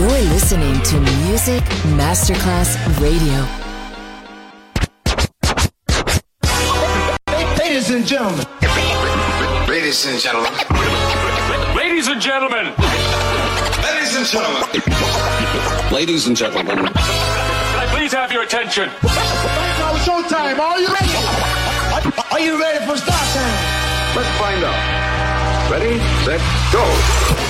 You're listening to Music Masterclass Radio. Ladies and gentlemen. Ladies and gentlemen. Ladies and gentlemen. Ladies and gentlemen. Ladies and gentlemen. Can I please have your attention? Now it's showtime. Are you ready? Are, are you ready for start time? Let's find out. Ready, set, go.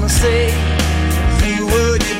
gonna say? You would.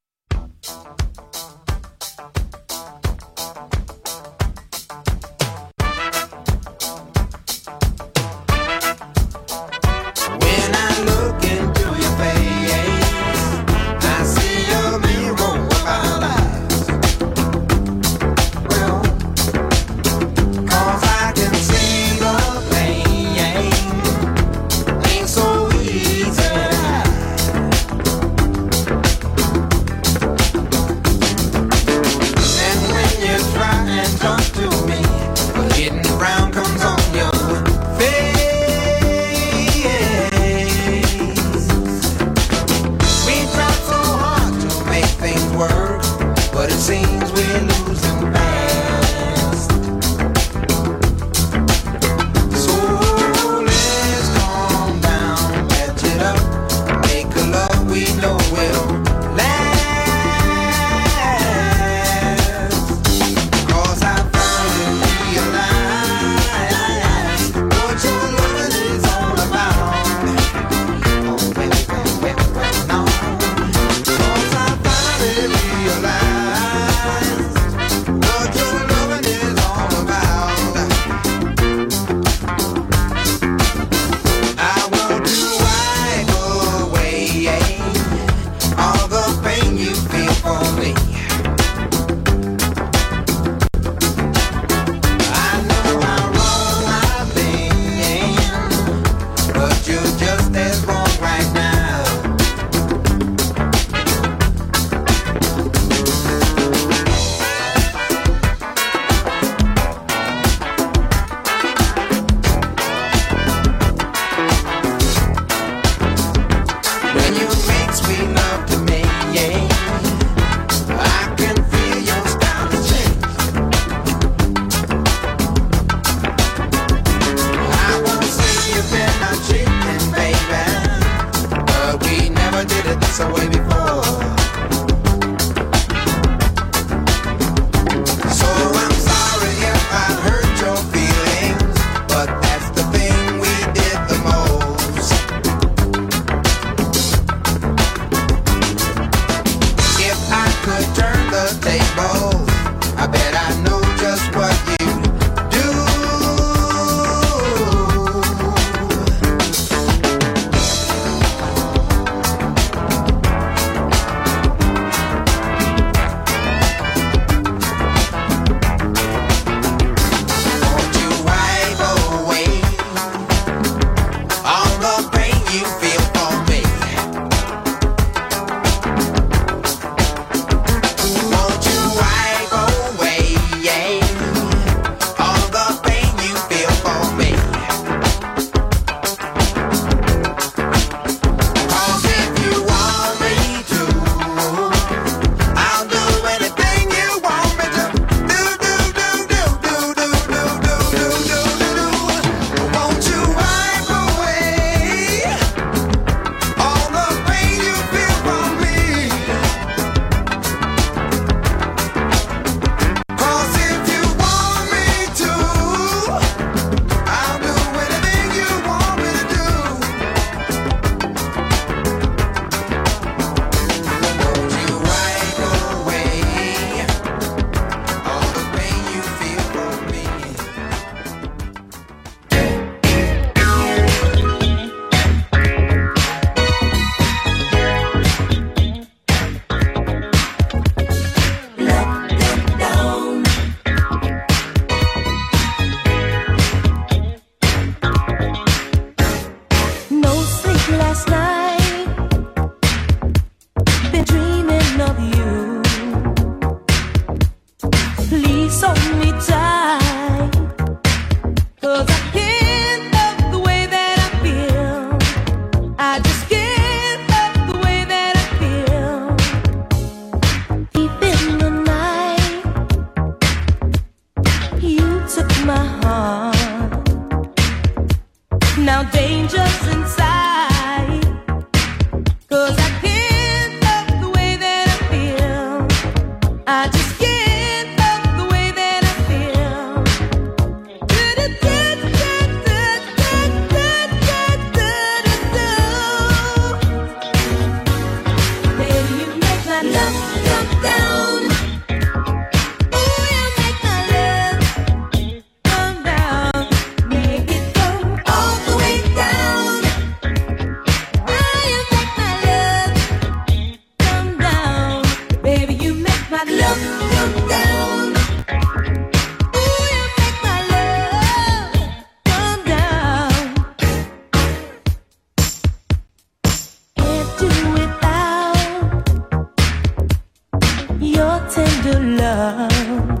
your tender love.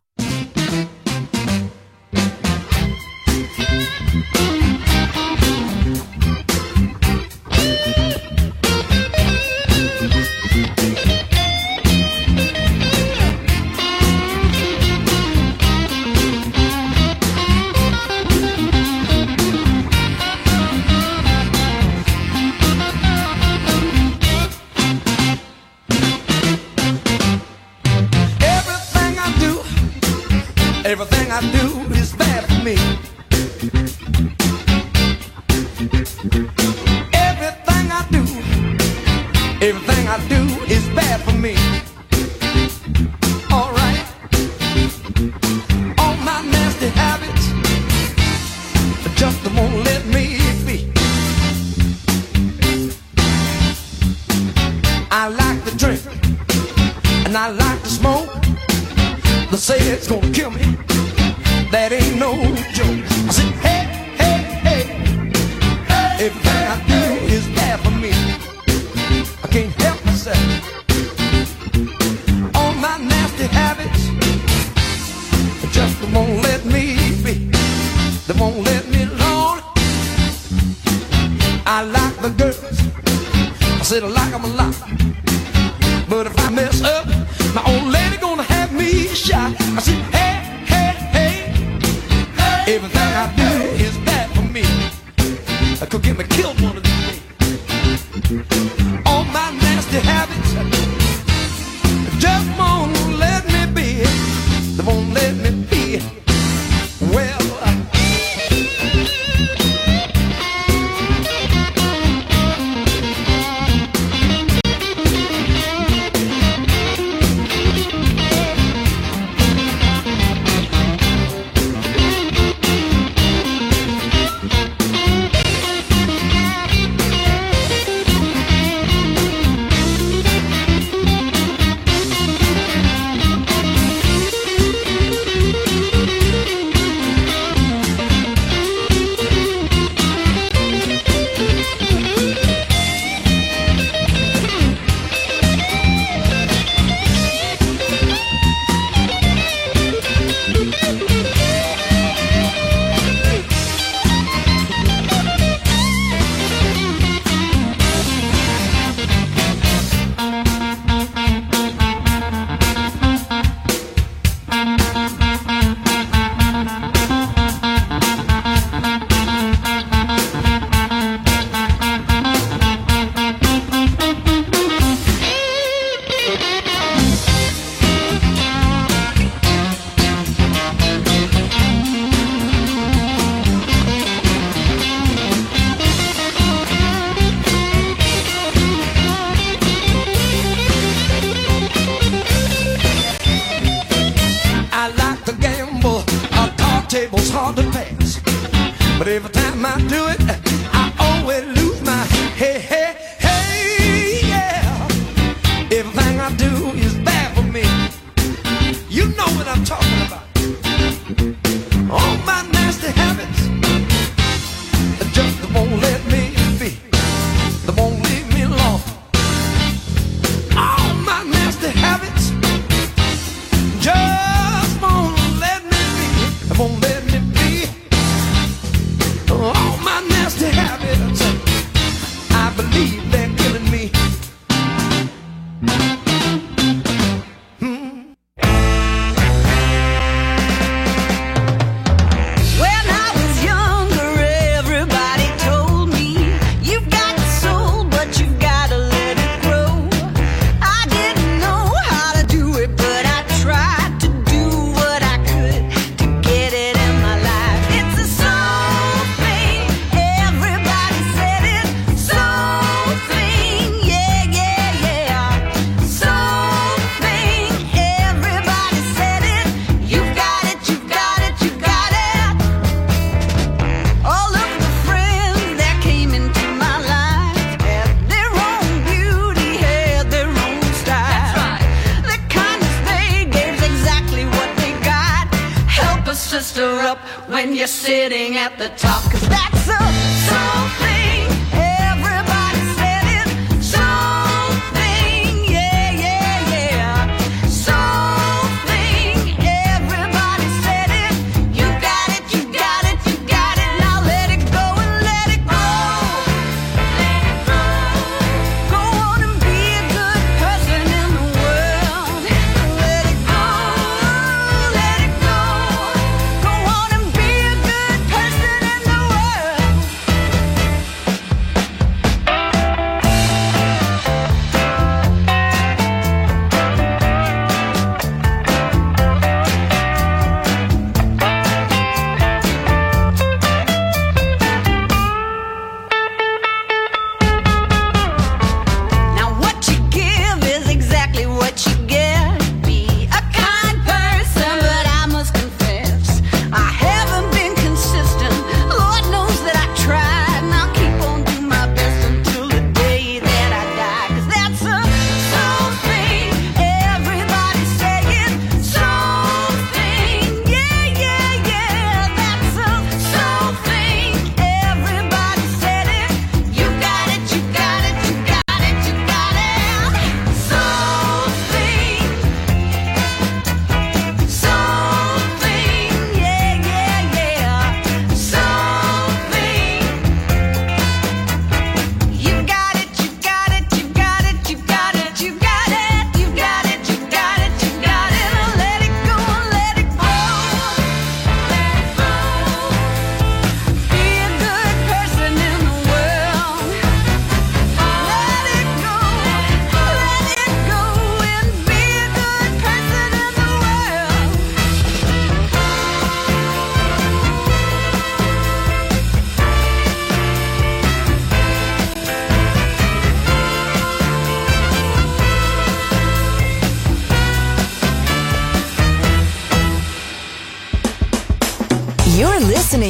Everything I do me alone. I like the girls. I said I like them a lot. But if I mess up, my old lady gonna have me shot. I said, hey, hey, hey. Everything I do is bad for me. I could get me killed every time I do it.